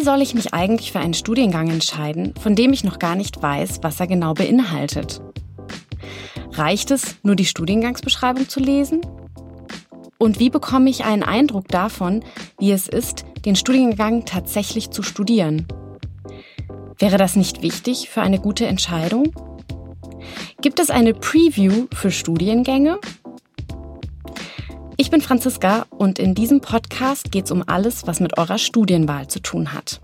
Wie soll ich mich eigentlich für einen Studiengang entscheiden, von dem ich noch gar nicht weiß, was er genau beinhaltet? Reicht es, nur die Studiengangsbeschreibung zu lesen? Und wie bekomme ich einen Eindruck davon, wie es ist, den Studiengang tatsächlich zu studieren? Wäre das nicht wichtig für eine gute Entscheidung? Gibt es eine Preview für Studiengänge? Ich bin Franziska und in diesem Podcast geht es um alles, was mit eurer Studienwahl zu tun hat.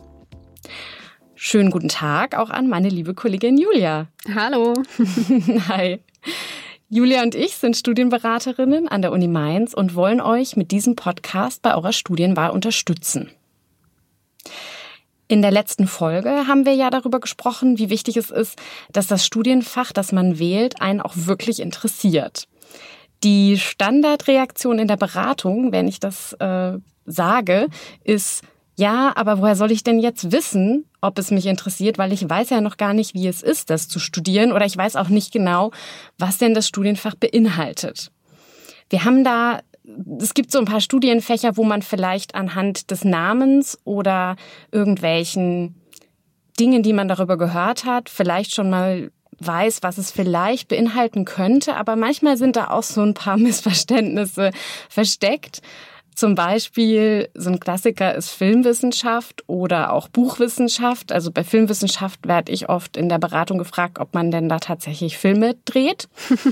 Schönen guten Tag auch an meine liebe Kollegin Julia. Hallo. Hi. Julia und ich sind Studienberaterinnen an der Uni Mainz und wollen euch mit diesem Podcast bei eurer Studienwahl unterstützen. In der letzten Folge haben wir ja darüber gesprochen, wie wichtig es ist, dass das Studienfach, das man wählt, einen auch wirklich interessiert. Die Standardreaktion in der Beratung, wenn ich das äh, sage, ist, ja, aber woher soll ich denn jetzt wissen, ob es mich interessiert, weil ich weiß ja noch gar nicht, wie es ist, das zu studieren oder ich weiß auch nicht genau, was denn das Studienfach beinhaltet. Wir haben da es gibt so ein paar Studienfächer, wo man vielleicht anhand des Namens oder irgendwelchen Dingen, die man darüber gehört hat, vielleicht schon mal weiß, was es vielleicht beinhalten könnte. Aber manchmal sind da auch so ein paar Missverständnisse versteckt. Zum Beispiel, so ein Klassiker ist Filmwissenschaft oder auch Buchwissenschaft. Also bei Filmwissenschaft werde ich oft in der Beratung gefragt, ob man denn da tatsächlich Filme dreht.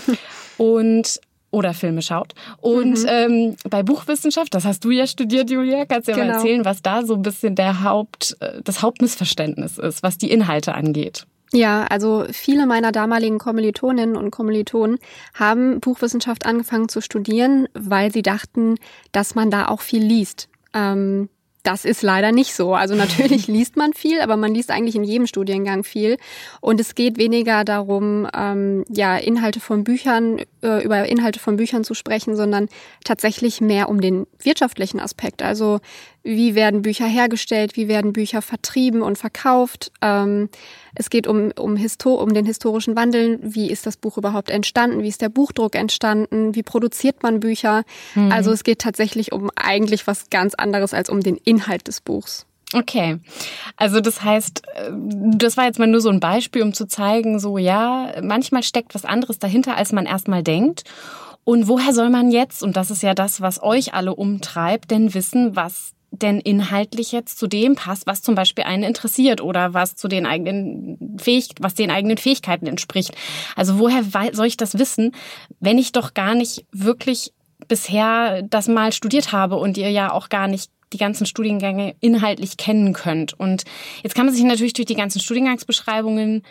Und oder Filme schaut. Und mhm. ähm, bei Buchwissenschaft, das hast du ja studiert, Julia, kannst du ja genau. mal erzählen, was da so ein bisschen der Haupt, äh, das Hauptmissverständnis ist, was die Inhalte angeht. Ja, also viele meiner damaligen Kommilitoninnen und Kommilitonen haben Buchwissenschaft angefangen zu studieren, weil sie dachten, dass man da auch viel liest. Ähm, das ist leider nicht so. Also natürlich liest man viel, aber man liest eigentlich in jedem Studiengang viel. Und es geht weniger darum, ähm, ja, Inhalte von Büchern, äh, über Inhalte von Büchern zu sprechen, sondern tatsächlich mehr um den wirtschaftlichen Aspekt. Also wie werden Bücher hergestellt, wie werden Bücher vertrieben und verkauft. Ähm, es geht um, um, Histo um den historischen Wandel. Wie ist das Buch überhaupt entstanden? Wie ist der Buchdruck entstanden? Wie produziert man Bücher? Mhm. Also es geht tatsächlich um eigentlich was ganz anderes als um den Inhalt des Buchs. Okay, also das heißt, äh, das war jetzt mal nur so ein Beispiel, um zu zeigen, so ja, manchmal steckt was anderes dahinter, als man erstmal denkt. Und woher soll man jetzt, und das ist ja das, was euch alle umtreibt, denn wissen, was denn inhaltlich jetzt zu dem passt, was zum Beispiel einen interessiert oder was zu den eigenen Fähig was den eigenen Fähigkeiten entspricht. Also woher soll ich das wissen, wenn ich doch gar nicht wirklich bisher das mal studiert habe und ihr ja auch gar nicht die ganzen Studiengänge inhaltlich kennen könnt. Und jetzt kann man sich natürlich durch die ganzen Studiengangsbeschreibungen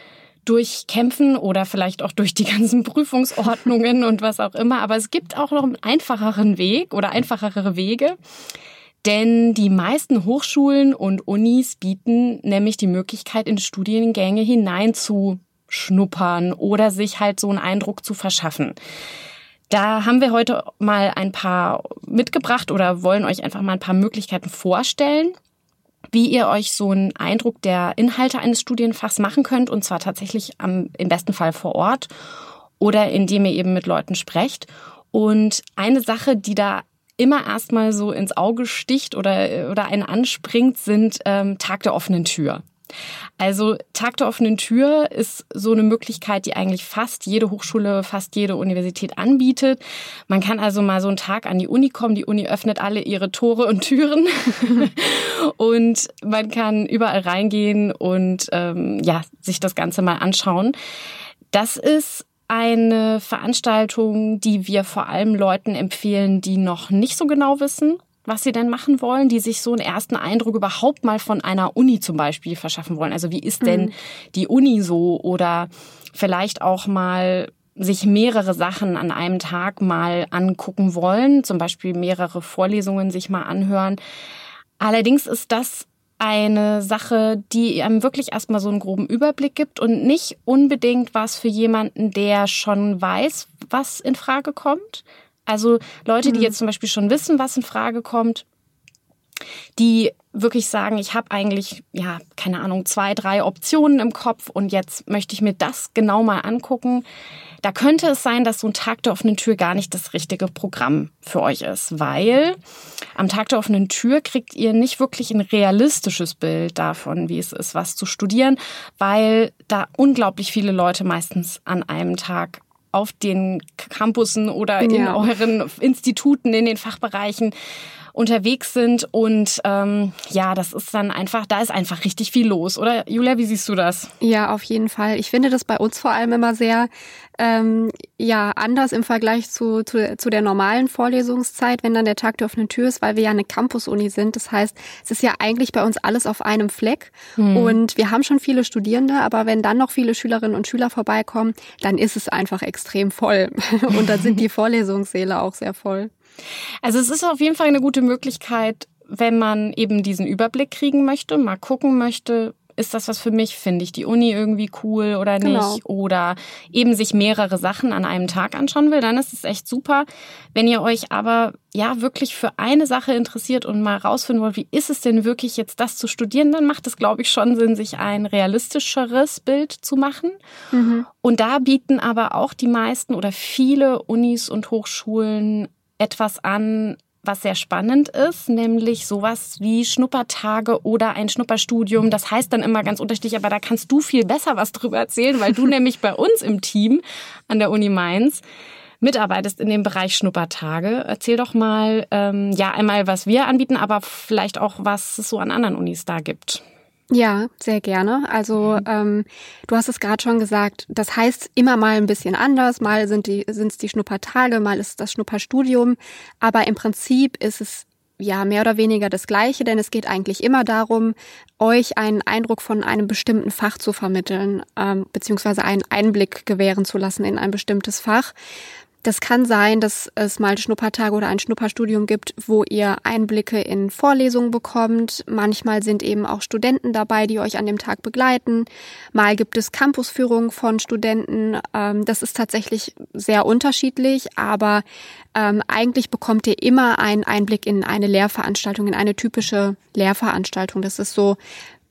durchkämpfen oder vielleicht auch durch die ganzen Prüfungsordnungen und was auch immer. Aber es gibt auch noch einen einfacheren Weg oder einfachere Wege. Denn die meisten Hochschulen und Unis bieten nämlich die Möglichkeit, in Studiengänge hineinzuschnuppern oder sich halt so einen Eindruck zu verschaffen. Da haben wir heute mal ein paar mitgebracht oder wollen euch einfach mal ein paar Möglichkeiten vorstellen, wie ihr euch so einen Eindruck der Inhalte eines Studienfachs machen könnt und zwar tatsächlich am, im besten Fall vor Ort oder indem ihr eben mit Leuten sprecht. Und eine Sache, die da immer erstmal so ins Auge sticht oder, oder einen anspringt, sind ähm, Tag der offenen Tür. Also Tag der offenen Tür ist so eine Möglichkeit, die eigentlich fast jede Hochschule, fast jede Universität anbietet. Man kann also mal so einen Tag an die Uni kommen. Die Uni öffnet alle ihre Tore und Türen und man kann überall reingehen und ähm, ja sich das Ganze mal anschauen. Das ist eine Veranstaltung, die wir vor allem Leuten empfehlen, die noch nicht so genau wissen, was sie denn machen wollen, die sich so einen ersten Eindruck überhaupt mal von einer Uni zum Beispiel verschaffen wollen. Also wie ist denn mhm. die Uni so oder vielleicht auch mal sich mehrere Sachen an einem Tag mal angucken wollen, zum Beispiel mehrere Vorlesungen sich mal anhören. Allerdings ist das eine Sache, die einem wirklich erstmal so einen groben Überblick gibt und nicht unbedingt was für jemanden, der schon weiß, was in Frage kommt. Also Leute, die mhm. jetzt zum Beispiel schon wissen, was in Frage kommt, die wirklich sagen, ich habe eigentlich, ja, keine Ahnung, zwei, drei Optionen im Kopf und jetzt möchte ich mir das genau mal angucken. Da könnte es sein, dass so ein Tag der offenen Tür gar nicht das richtige Programm für euch ist, weil am Tag der offenen Tür kriegt ihr nicht wirklich ein realistisches Bild davon, wie es ist, was zu studieren, weil da unglaublich viele Leute meistens an einem Tag auf den Campussen oder in ja. euren Instituten, in den Fachbereichen unterwegs sind. Und ähm, ja, das ist dann einfach, da ist einfach richtig viel los, oder? Julia, wie siehst du das? Ja, auf jeden Fall. Ich finde das bei uns vor allem immer sehr ähm, ja anders im Vergleich zu, zu, zu der normalen Vorlesungszeit, wenn dann der Tag der offenen Tür ist, weil wir ja eine Campus-Uni sind. Das heißt, es ist ja eigentlich bei uns alles auf einem Fleck. Hm. Und wir haben schon viele Studierende, aber wenn dann noch viele Schülerinnen und Schüler vorbeikommen, dann ist es einfach extrem voll. Und dann sind die Vorlesungssäle auch sehr voll. Also es ist auf jeden Fall eine gute Möglichkeit, wenn man eben diesen Überblick kriegen möchte, mal gucken möchte, ist das was für mich? Finde ich die Uni irgendwie cool oder nicht? Genau. Oder eben sich mehrere Sachen an einem Tag anschauen will, dann ist es echt super. Wenn ihr euch aber ja wirklich für eine Sache interessiert und mal rausfinden wollt, wie ist es denn wirklich jetzt das zu studieren, dann macht es, glaube ich, schon Sinn, sich ein realistischeres Bild zu machen. Mhm. Und da bieten aber auch die meisten oder viele Unis und Hochschulen etwas an, was sehr spannend ist, nämlich sowas wie Schnuppertage oder ein Schnupperstudium. Das heißt dann immer ganz unterschiedlich, aber da kannst du viel besser was drüber erzählen, weil du nämlich bei uns im Team an der Uni Mainz mitarbeitest in dem Bereich Schnuppertage. Erzähl doch mal, ähm, ja, einmal, was wir anbieten, aber vielleicht auch, was es so an anderen Unis da gibt. Ja, sehr gerne. Also mhm. ähm, du hast es gerade schon gesagt, das heißt immer mal ein bisschen anders. Mal sind die sind es die Schnuppertage, mal ist es das Schnupperstudium. Aber im Prinzip ist es ja mehr oder weniger das Gleiche, denn es geht eigentlich immer darum, euch einen Eindruck von einem bestimmten Fach zu vermitteln, ähm, beziehungsweise einen Einblick gewähren zu lassen in ein bestimmtes Fach. Das kann sein, dass es mal Schnuppertage oder ein Schnupperstudium gibt, wo ihr Einblicke in Vorlesungen bekommt. Manchmal sind eben auch Studenten dabei, die euch an dem Tag begleiten. Mal gibt es Campusführungen von Studenten. Ähm, das ist tatsächlich sehr unterschiedlich, aber ähm, eigentlich bekommt ihr immer einen Einblick in eine Lehrveranstaltung, in eine typische Lehrveranstaltung. Das ist so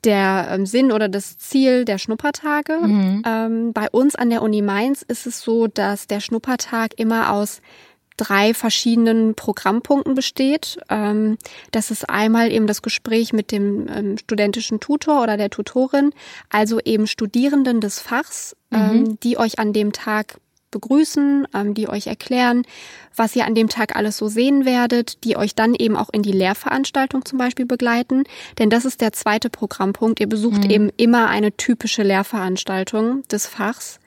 der ähm, Sinn oder das Ziel der Schnuppertage. Mhm. Ähm, bei uns an der Uni Mainz ist es so, dass der Schnuppertag immer aus drei verschiedenen Programmpunkten besteht. Ähm, das ist einmal eben das Gespräch mit dem ähm, studentischen Tutor oder der Tutorin, also eben Studierenden des Fachs, mhm. ähm, die euch an dem Tag begrüßen, ähm, die euch erklären, was ihr an dem Tag alles so sehen werdet, die euch dann eben auch in die Lehrveranstaltung zum Beispiel begleiten. Denn das ist der zweite Programmpunkt. Ihr besucht mhm. eben immer eine typische Lehrveranstaltung des Fachs.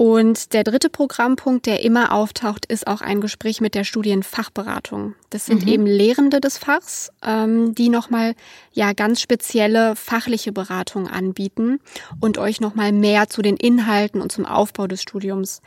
Und der dritte Programmpunkt, der immer auftaucht, ist auch ein Gespräch mit der Studienfachberatung. Das sind mhm. eben Lehrende des Fachs, ähm, die nochmal ja ganz spezielle fachliche Beratung anbieten und euch nochmal mehr zu den Inhalten und zum Aufbau des Studiums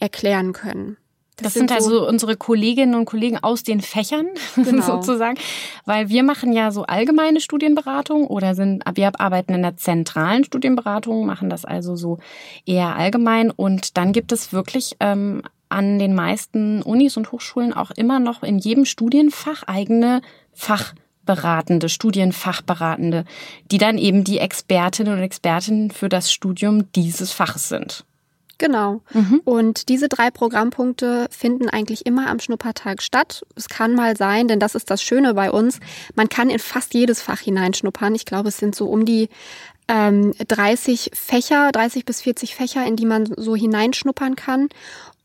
erklären können. Das, das sind, sind so also unsere Kolleginnen und Kollegen aus den Fächern genau. sozusagen, weil wir machen ja so allgemeine Studienberatung oder sind wir arbeiten in der zentralen Studienberatung, machen das also so eher allgemein und dann gibt es wirklich ähm, an den meisten Unis und Hochschulen auch immer noch in jedem Studienfach eigene Fachberatende, Studienfachberatende, die dann eben die Expertinnen und Expertinnen für das Studium dieses Faches sind. Genau. Mhm. Und diese drei Programmpunkte finden eigentlich immer am Schnuppertag statt. Es kann mal sein, denn das ist das Schöne bei uns, man kann in fast jedes Fach hineinschnuppern. Ich glaube, es sind so um die ähm, 30 Fächer, 30 bis 40 Fächer, in die man so hineinschnuppern kann.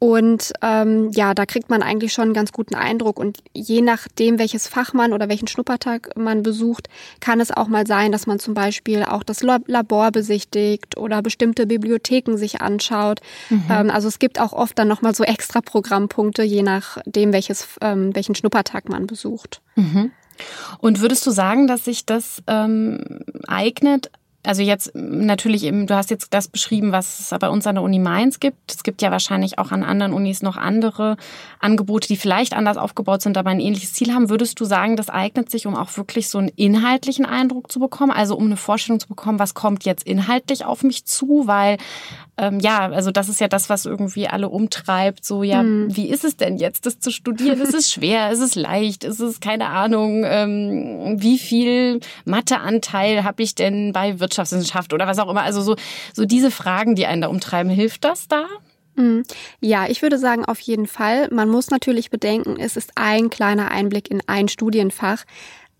Und ähm, ja, da kriegt man eigentlich schon einen ganz guten Eindruck. Und je nachdem, welches Fach man oder welchen Schnuppertag man besucht, kann es auch mal sein, dass man zum Beispiel auch das Labor besichtigt oder bestimmte Bibliotheken sich anschaut. Mhm. Ähm, also es gibt auch oft dann nochmal so extra Programmpunkte, je nachdem, welches, ähm, welchen Schnuppertag man besucht. Mhm. Und würdest du sagen, dass sich das ähm, eignet, also jetzt natürlich, du hast jetzt das beschrieben, was es bei uns an der Uni Mainz gibt. Es gibt ja wahrscheinlich auch an anderen Unis noch andere Angebote, die vielleicht anders aufgebaut sind, aber ein ähnliches Ziel haben. Würdest du sagen, das eignet sich, um auch wirklich so einen inhaltlichen Eindruck zu bekommen? Also um eine Vorstellung zu bekommen, was kommt jetzt inhaltlich auf mich zu? Weil ähm, ja, also das ist ja das, was irgendwie alle umtreibt. So, ja, mhm. wie ist es denn jetzt, das zu studieren? ist es schwer? Ist es leicht? Ist es, keine Ahnung, ähm, wie viel Matheanteil habe ich denn bei Wirtschaftswissenschaft oder was auch immer? Also so, so diese Fragen, die einen da umtreiben, hilft das da? Mhm. Ja, ich würde sagen, auf jeden Fall. Man muss natürlich bedenken, es ist ein kleiner Einblick in ein Studienfach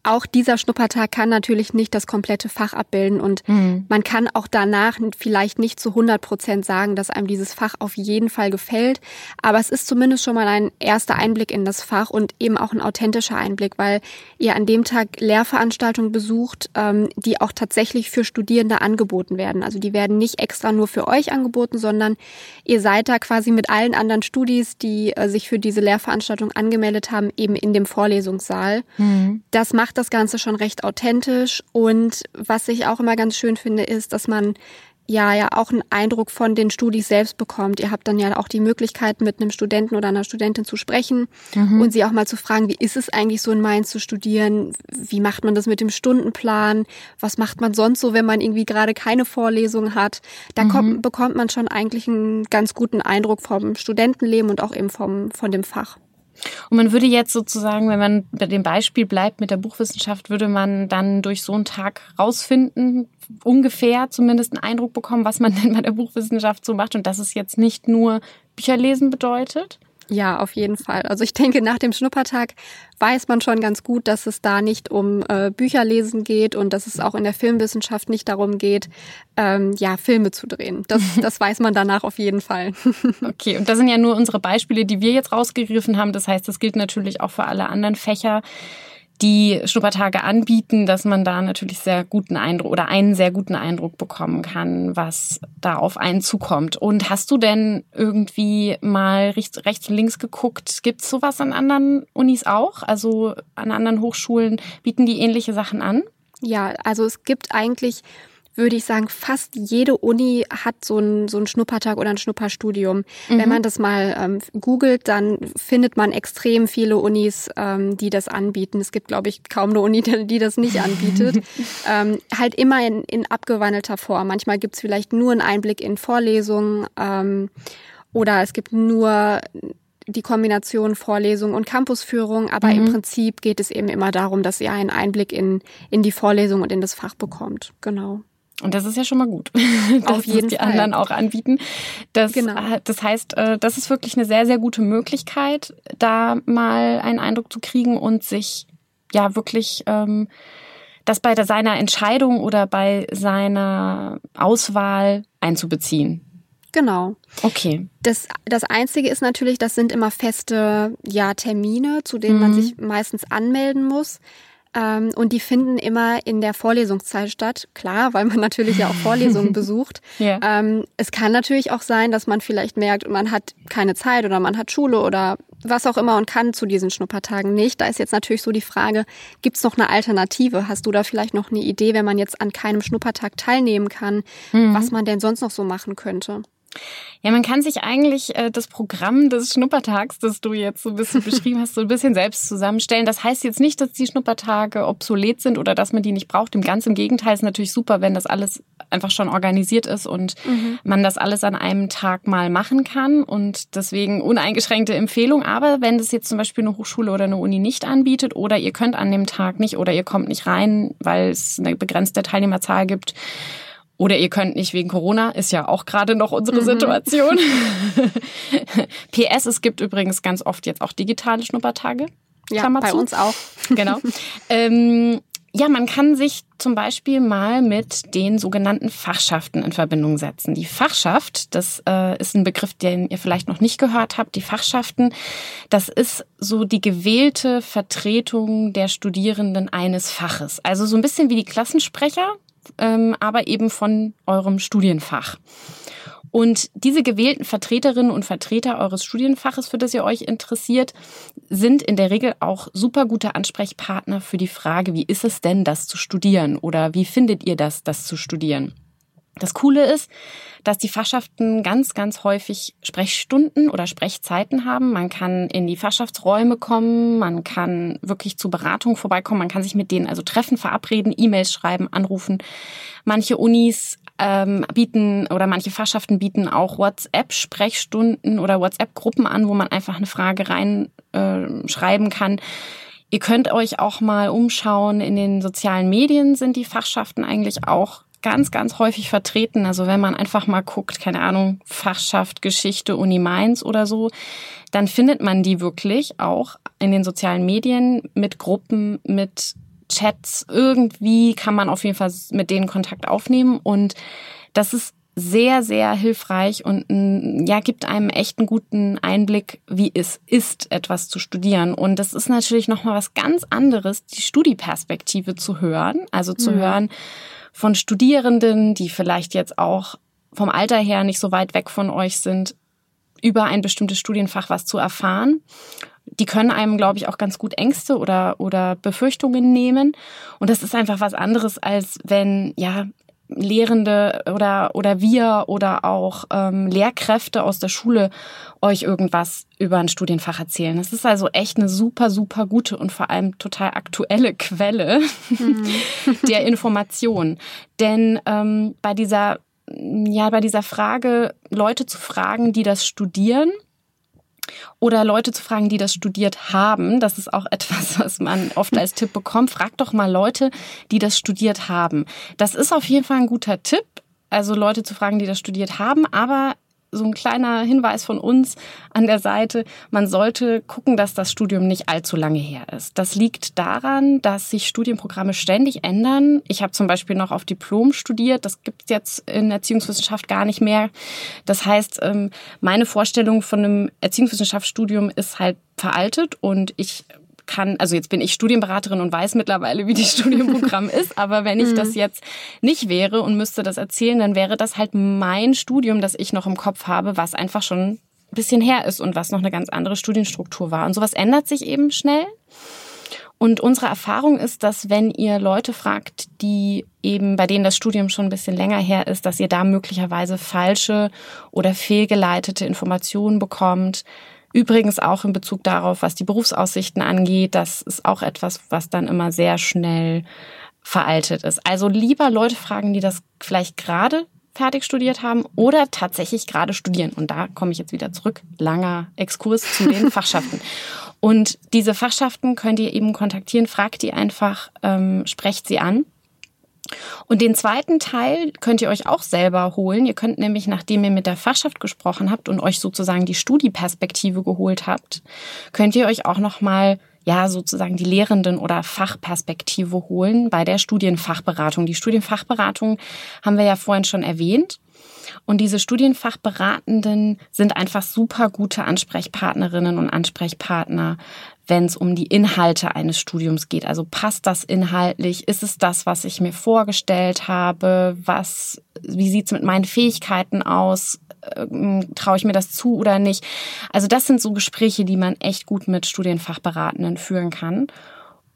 auch dieser Schnuppertag kann natürlich nicht das komplette Fach abbilden und mhm. man kann auch danach vielleicht nicht zu 100 Prozent sagen, dass einem dieses Fach auf jeden Fall gefällt. Aber es ist zumindest schon mal ein erster Einblick in das Fach und eben auch ein authentischer Einblick, weil ihr an dem Tag Lehrveranstaltungen besucht, ähm, die auch tatsächlich für Studierende angeboten werden. Also die werden nicht extra nur für euch angeboten, sondern ihr seid da quasi mit allen anderen Studis, die äh, sich für diese Lehrveranstaltung angemeldet haben, eben in dem Vorlesungssaal. Mhm. Das macht macht das Ganze schon recht authentisch. Und was ich auch immer ganz schön finde, ist, dass man ja ja auch einen Eindruck von den Studis selbst bekommt. Ihr habt dann ja auch die Möglichkeit, mit einem Studenten oder einer Studentin zu sprechen mhm. und sie auch mal zu fragen, wie ist es eigentlich so in Mainz zu studieren? Wie macht man das mit dem Stundenplan? Was macht man sonst so, wenn man irgendwie gerade keine Vorlesung hat? Da mhm. kommt, bekommt man schon eigentlich einen ganz guten Eindruck vom Studentenleben und auch eben vom, von dem Fach. Und man würde jetzt sozusagen, wenn man bei dem Beispiel bleibt mit der Buchwissenschaft, würde man dann durch so einen Tag rausfinden, ungefähr zumindest einen Eindruck bekommen, was man denn bei der Buchwissenschaft so macht und dass es jetzt nicht nur Bücherlesen bedeutet? Ja, auf jeden Fall. Also ich denke, nach dem Schnuppertag weiß man schon ganz gut, dass es da nicht um äh, Bücherlesen geht und dass es auch in der Filmwissenschaft nicht darum geht, ähm, ja, Filme zu drehen. Das, das weiß man danach auf jeden Fall. okay, und das sind ja nur unsere Beispiele, die wir jetzt rausgegriffen haben. Das heißt, das gilt natürlich auch für alle anderen Fächer die Schnuppertage anbieten, dass man da natürlich sehr guten Eindruck oder einen sehr guten Eindruck bekommen kann, was da auf einen zukommt. Und hast du denn irgendwie mal rechts, rechts und links geguckt? Gibt es sowas an anderen Unis auch? Also an anderen Hochschulen bieten die ähnliche Sachen an? Ja, also es gibt eigentlich würde ich sagen, fast jede Uni hat so einen so einen Schnuppertag oder ein Schnupperstudium. Mhm. Wenn man das mal ähm, googelt, dann findet man extrem viele Unis, ähm, die das anbieten. Es gibt, glaube ich, kaum eine Uni, die das nicht anbietet. ähm, halt immer in, in abgewandelter Form. Manchmal gibt's vielleicht nur einen Einblick in Vorlesungen ähm, oder es gibt nur die Kombination Vorlesung und Campusführung, aber mhm. im Prinzip geht es eben immer darum, dass ihr einen Einblick in, in die Vorlesung und in das Fach bekommt. Genau. Und das ist ja schon mal gut, dass jeden die Fall. anderen auch anbieten. Das, genau. Äh, das heißt, äh, das ist wirklich eine sehr, sehr gute Möglichkeit, da mal einen Eindruck zu kriegen und sich ja wirklich ähm, das bei seiner Entscheidung oder bei seiner Auswahl einzubeziehen. Genau. Okay. Das, das Einzige ist natürlich, das sind immer feste ja, Termine, zu denen mhm. man sich meistens anmelden muss. Ähm, und die finden immer in der Vorlesungszeit statt. Klar, weil man natürlich ja auch Vorlesungen besucht. Yeah. Ähm, es kann natürlich auch sein, dass man vielleicht merkt, man hat keine Zeit oder man hat Schule oder was auch immer und kann zu diesen Schnuppertagen nicht. Da ist jetzt natürlich so die Frage, gibt es noch eine Alternative? Hast du da vielleicht noch eine Idee, wenn man jetzt an keinem Schnuppertag teilnehmen kann, mhm. was man denn sonst noch so machen könnte? Ja, man kann sich eigentlich äh, das Programm des Schnuppertags, das du jetzt so ein bisschen beschrieben hast, so ein bisschen selbst zusammenstellen. Das heißt jetzt nicht, dass die Schnuppertage obsolet sind oder dass man die nicht braucht. Im ganz im Gegenteil ist natürlich super, wenn das alles einfach schon organisiert ist und mhm. man das alles an einem Tag mal machen kann. Und deswegen uneingeschränkte Empfehlung. Aber wenn das jetzt zum Beispiel eine Hochschule oder eine Uni nicht anbietet oder ihr könnt an dem Tag nicht oder ihr kommt nicht rein, weil es eine begrenzte Teilnehmerzahl gibt, oder ihr könnt nicht wegen Corona, ist ja auch gerade noch unsere mhm. Situation. PS, es gibt übrigens ganz oft jetzt auch digitale Schnuppertage. Ja, Klammer bei zu. uns auch. Genau. ähm, ja, man kann sich zum Beispiel mal mit den sogenannten Fachschaften in Verbindung setzen. Die Fachschaft, das äh, ist ein Begriff, den ihr vielleicht noch nicht gehört habt. Die Fachschaften, das ist so die gewählte Vertretung der Studierenden eines Faches. Also so ein bisschen wie die Klassensprecher, ähm, aber eben von eurem Studienfach. Und diese gewählten Vertreterinnen und Vertreter eures Studienfaches, für das ihr euch interessiert, sind in der Regel auch super gute Ansprechpartner für die Frage, wie ist es denn, das zu studieren oder wie findet ihr das, das zu studieren? Das Coole ist, dass die Fachschaften ganz, ganz häufig Sprechstunden oder Sprechzeiten haben. Man kann in die Fachschaftsräume kommen, man kann wirklich zur Beratung vorbeikommen, man kann sich mit denen also treffen, verabreden, E-Mails schreiben, anrufen. Manche Unis ähm, bieten oder manche Fachschaften bieten auch WhatsApp-Sprechstunden oder WhatsApp-Gruppen an, wo man einfach eine Frage reinschreiben äh, kann. Ihr könnt euch auch mal umschauen. In den sozialen Medien sind die Fachschaften eigentlich auch ganz, ganz häufig vertreten. Also wenn man einfach mal guckt, keine Ahnung, Fachschaft, Geschichte, Uni Mainz oder so, dann findet man die wirklich auch in den sozialen Medien mit Gruppen, mit Chats. Irgendwie kann man auf jeden Fall mit denen Kontakt aufnehmen und das ist sehr, sehr hilfreich und ja, gibt einem echt einen guten Einblick, wie es ist, etwas zu studieren. Und das ist natürlich nochmal was ganz anderes, die Studieperspektive zu hören. Also zu mhm. hören, von Studierenden, die vielleicht jetzt auch vom Alter her nicht so weit weg von euch sind, über ein bestimmtes Studienfach was zu erfahren. Die können einem, glaube ich, auch ganz gut Ängste oder, oder Befürchtungen nehmen. Und das ist einfach was anderes, als wenn, ja, Lehrende oder, oder wir oder auch ähm, Lehrkräfte aus der Schule euch irgendwas über ein Studienfach erzählen. Das ist also echt eine super, super gute und vor allem total aktuelle Quelle mhm. der Information. Denn ähm, bei dieser, ja, bei dieser Frage, Leute zu fragen, die das studieren, oder Leute zu fragen, die das studiert haben. Das ist auch etwas, was man oft als Tipp bekommt. Frag doch mal Leute, die das studiert haben. Das ist auf jeden Fall ein guter Tipp. Also Leute zu fragen, die das studiert haben, aber so ein kleiner Hinweis von uns an der Seite. Man sollte gucken, dass das Studium nicht allzu lange her ist. Das liegt daran, dass sich Studienprogramme ständig ändern. Ich habe zum Beispiel noch auf Diplom studiert. Das gibt es jetzt in Erziehungswissenschaft gar nicht mehr. Das heißt, ähm, meine Vorstellung von einem Erziehungswissenschaftsstudium ist halt veraltet und ich kann, also jetzt bin ich Studienberaterin und weiß mittlerweile, wie das Studienprogramm ist, aber wenn ich mhm. das jetzt nicht wäre und müsste das erzählen, dann wäre das halt mein Studium, das ich noch im Kopf habe, was einfach schon ein bisschen her ist und was noch eine ganz andere Studienstruktur war. Und sowas ändert sich eben schnell. Und unsere Erfahrung ist, dass wenn ihr Leute fragt, die eben bei denen das Studium schon ein bisschen länger her ist, dass ihr da möglicherweise falsche oder fehlgeleitete Informationen bekommt, Übrigens auch in Bezug darauf, was die Berufsaussichten angeht, das ist auch etwas, was dann immer sehr schnell veraltet ist. Also lieber Leute fragen, die das vielleicht gerade fertig studiert haben oder tatsächlich gerade studieren. Und da komme ich jetzt wieder zurück. Langer Exkurs zu den Fachschaften. Und diese Fachschaften könnt ihr eben kontaktieren, fragt die einfach, ähm, sprecht sie an. Und den zweiten Teil könnt ihr euch auch selber holen. Ihr könnt nämlich, nachdem ihr mit der Fachschaft gesprochen habt und euch sozusagen die Studieperspektive geholt habt, könnt ihr euch auch nochmal ja, sozusagen die Lehrenden- oder Fachperspektive holen bei der Studienfachberatung. Die Studienfachberatung haben wir ja vorhin schon erwähnt. Und diese Studienfachberatenden sind einfach super gute Ansprechpartnerinnen und Ansprechpartner, wenn es um die Inhalte eines Studiums geht. Also passt das inhaltlich? Ist es das, was ich mir vorgestellt habe? Was, wie sieht's mit meinen Fähigkeiten aus? Ähm, traue ich mir das zu oder nicht? Also das sind so Gespräche, die man echt gut mit Studienfachberatenden führen kann.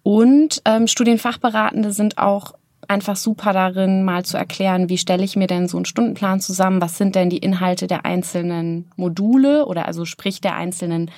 Und ähm, Studienfachberatende sind auch einfach super darin, mal zu erklären, wie stelle ich mir denn so einen Stundenplan zusammen, was sind denn die Inhalte der einzelnen Module oder also sprich der einzelnen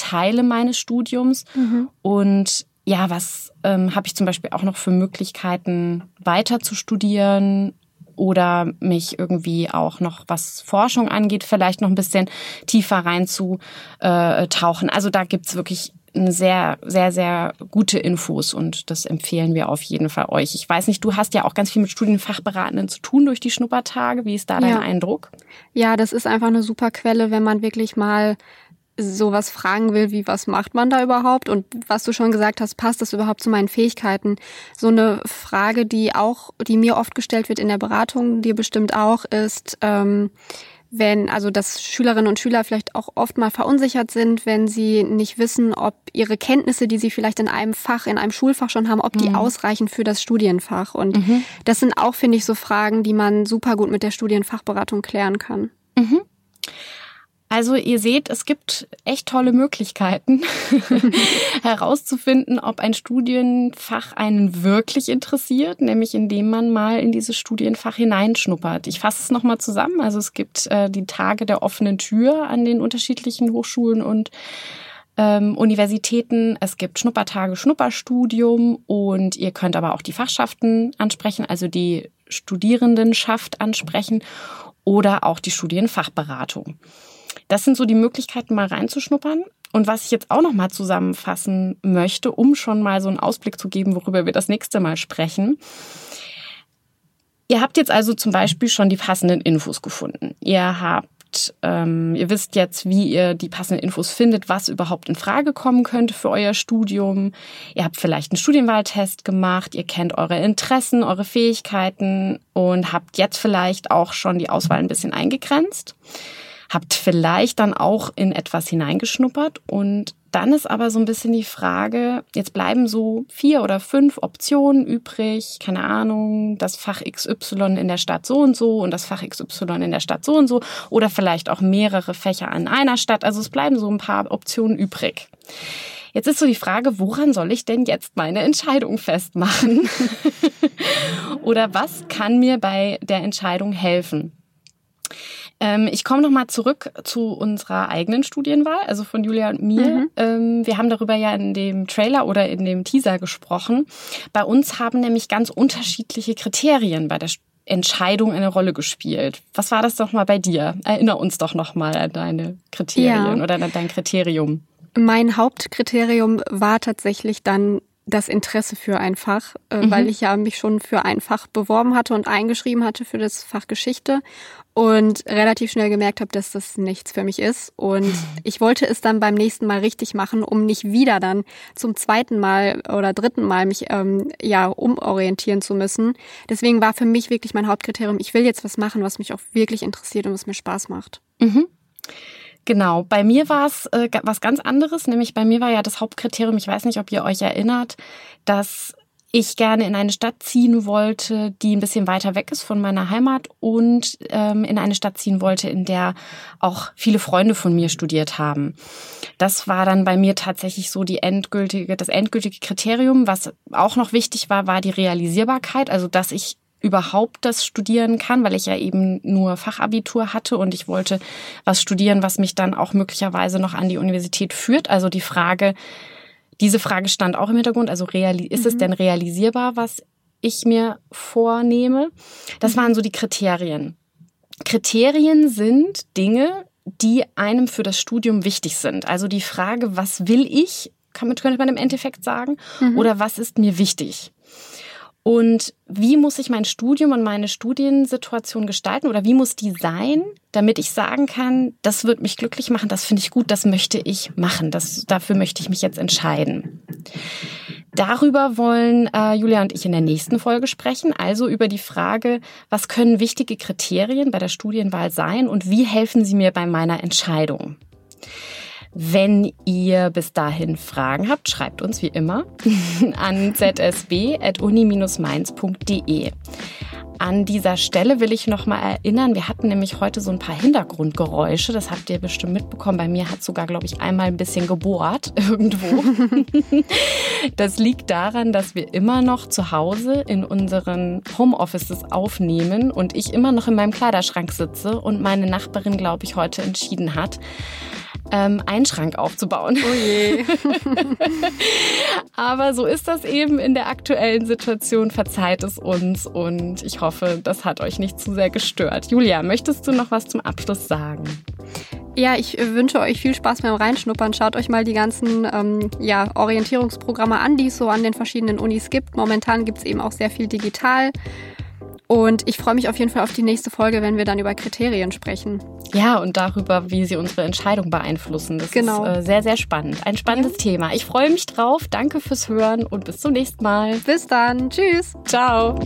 Teile meines Studiums mhm. und ja, was ähm, habe ich zum Beispiel auch noch für Möglichkeiten weiter zu studieren oder mich irgendwie auch noch, was Forschung angeht, vielleicht noch ein bisschen tiefer reinzutauchen. Also da gibt's wirklich sehr, sehr, sehr gute Infos und das empfehlen wir auf jeden Fall euch. Ich weiß nicht, du hast ja auch ganz viel mit Studienfachberatenden zu tun durch die Schnuppertage. Wie ist da dein ja. Eindruck? Ja, das ist einfach eine super Quelle, wenn man wirklich mal sowas fragen will, wie was macht man da überhaupt und was du schon gesagt hast, passt das überhaupt zu meinen Fähigkeiten? So eine Frage, die auch, die mir oft gestellt wird in der Beratung, dir bestimmt auch, ist, ähm, wenn, also dass Schülerinnen und Schüler vielleicht auch oft mal verunsichert sind, wenn sie nicht wissen, ob ihre Kenntnisse, die sie vielleicht in einem Fach, in einem Schulfach schon haben, ob die mhm. ausreichen für das Studienfach. Und mhm. das sind auch, finde ich, so Fragen, die man super gut mit der Studienfachberatung klären kann. Mhm. Also ihr seht, es gibt echt tolle Möglichkeiten herauszufinden, ob ein Studienfach einen wirklich interessiert, nämlich indem man mal in dieses Studienfach hineinschnuppert. Ich fasse es nochmal zusammen. Also es gibt äh, die Tage der offenen Tür an den unterschiedlichen Hochschulen und ähm, Universitäten. Es gibt Schnuppertage, Schnupperstudium und ihr könnt aber auch die Fachschaften ansprechen, also die Studierendenschaft ansprechen oder auch die Studienfachberatung. Das sind so die Möglichkeiten, mal reinzuschnuppern. Und was ich jetzt auch noch mal zusammenfassen möchte, um schon mal so einen Ausblick zu geben, worüber wir das nächste Mal sprechen. Ihr habt jetzt also zum Beispiel schon die passenden Infos gefunden. Ihr habt ähm, ihr wisst jetzt, wie ihr die passenden Infos findet, was überhaupt in Frage kommen könnte für euer Studium. Ihr habt vielleicht einen Studienwahltest gemacht, ihr kennt eure Interessen, eure Fähigkeiten und habt jetzt vielleicht auch schon die Auswahl ein bisschen eingegrenzt habt vielleicht dann auch in etwas hineingeschnuppert und dann ist aber so ein bisschen die Frage, jetzt bleiben so vier oder fünf Optionen übrig, keine Ahnung, das Fach XY in der Stadt so und so und das Fach XY in der Stadt so und so oder vielleicht auch mehrere Fächer an einer Stadt. Also es bleiben so ein paar Optionen übrig. Jetzt ist so die Frage, woran soll ich denn jetzt meine Entscheidung festmachen? oder was kann mir bei der Entscheidung helfen? Ähm, ich komme nochmal zurück zu unserer eigenen Studienwahl, also von Julia und mir. Mhm. Ähm, wir haben darüber ja in dem Trailer oder in dem Teaser gesprochen. Bei uns haben nämlich ganz unterschiedliche Kriterien bei der Entscheidung eine Rolle gespielt. Was war das doch mal bei dir? Erinner uns doch noch mal an deine Kriterien ja. oder an dein Kriterium. Mein Hauptkriterium war tatsächlich dann das Interesse für ein Fach, äh, mhm. weil ich ja mich schon für ein Fach beworben hatte und eingeschrieben hatte für das Fach Geschichte und relativ schnell gemerkt habe, dass das nichts für mich ist. Und ich wollte es dann beim nächsten Mal richtig machen, um nicht wieder dann zum zweiten Mal oder dritten Mal mich ähm, ja umorientieren zu müssen. Deswegen war für mich wirklich mein Hauptkriterium, ich will jetzt was machen, was mich auch wirklich interessiert und was mir Spaß macht. Mhm. Genau, bei mir war es äh, was ganz anderes, nämlich bei mir war ja das Hauptkriterium, ich weiß nicht, ob ihr euch erinnert, dass ich gerne in eine Stadt ziehen wollte, die ein bisschen weiter weg ist von meiner Heimat und ähm, in eine Stadt ziehen wollte, in der auch viele Freunde von mir studiert haben. Das war dann bei mir tatsächlich so die endgültige, das endgültige Kriterium. Was auch noch wichtig war, war die Realisierbarkeit, also dass ich überhaupt das studieren kann, weil ich ja eben nur Fachabitur hatte und ich wollte was studieren, was mich dann auch möglicherweise noch an die Universität führt. Also die Frage, diese Frage stand auch im Hintergrund. Also ist mhm. es denn realisierbar, was ich mir vornehme? Das waren so die Kriterien. Kriterien sind Dinge, die einem für das Studium wichtig sind. Also die Frage, was will ich, kann man, könnte man im Endeffekt sagen, mhm. oder was ist mir wichtig? Und wie muss ich mein Studium und meine Studiensituation gestalten oder wie muss die sein, damit ich sagen kann, das wird mich glücklich machen, das finde ich gut, das möchte ich machen, das, dafür möchte ich mich jetzt entscheiden. Darüber wollen äh, Julia und ich in der nächsten Folge sprechen, also über die Frage, was können wichtige Kriterien bei der Studienwahl sein und wie helfen sie mir bei meiner Entscheidung. Wenn ihr bis dahin Fragen habt, schreibt uns wie immer an zsb.uni-mainz.de. An dieser Stelle will ich noch mal erinnern, wir hatten nämlich heute so ein paar Hintergrundgeräusche, das habt ihr bestimmt mitbekommen. Bei mir hat sogar, glaube ich, einmal ein bisschen gebohrt irgendwo. das liegt daran, dass wir immer noch zu Hause in unseren Homeoffices aufnehmen und ich immer noch in meinem Kleiderschrank sitze und meine Nachbarin, glaube ich, heute entschieden hat, ähm, einen Schrank aufzubauen. Oh je. Aber so ist das eben in der aktuellen Situation. Verzeiht es uns und ich hoffe, das hat euch nicht zu sehr gestört. Julia, möchtest du noch was zum Abschluss sagen? Ja, ich wünsche euch viel Spaß beim Reinschnuppern. Schaut euch mal die ganzen ähm, ja, Orientierungsprogramme an, die es so an den verschiedenen Unis gibt. Momentan gibt es eben auch sehr viel digital. Und ich freue mich auf jeden Fall auf die nächste Folge, wenn wir dann über Kriterien sprechen. Ja, und darüber, wie sie unsere Entscheidung beeinflussen. Das genau. ist äh, sehr, sehr spannend. Ein spannendes ja. Thema. Ich freue mich drauf. Danke fürs Hören und bis zum nächsten Mal. Bis dann. Tschüss. Ciao.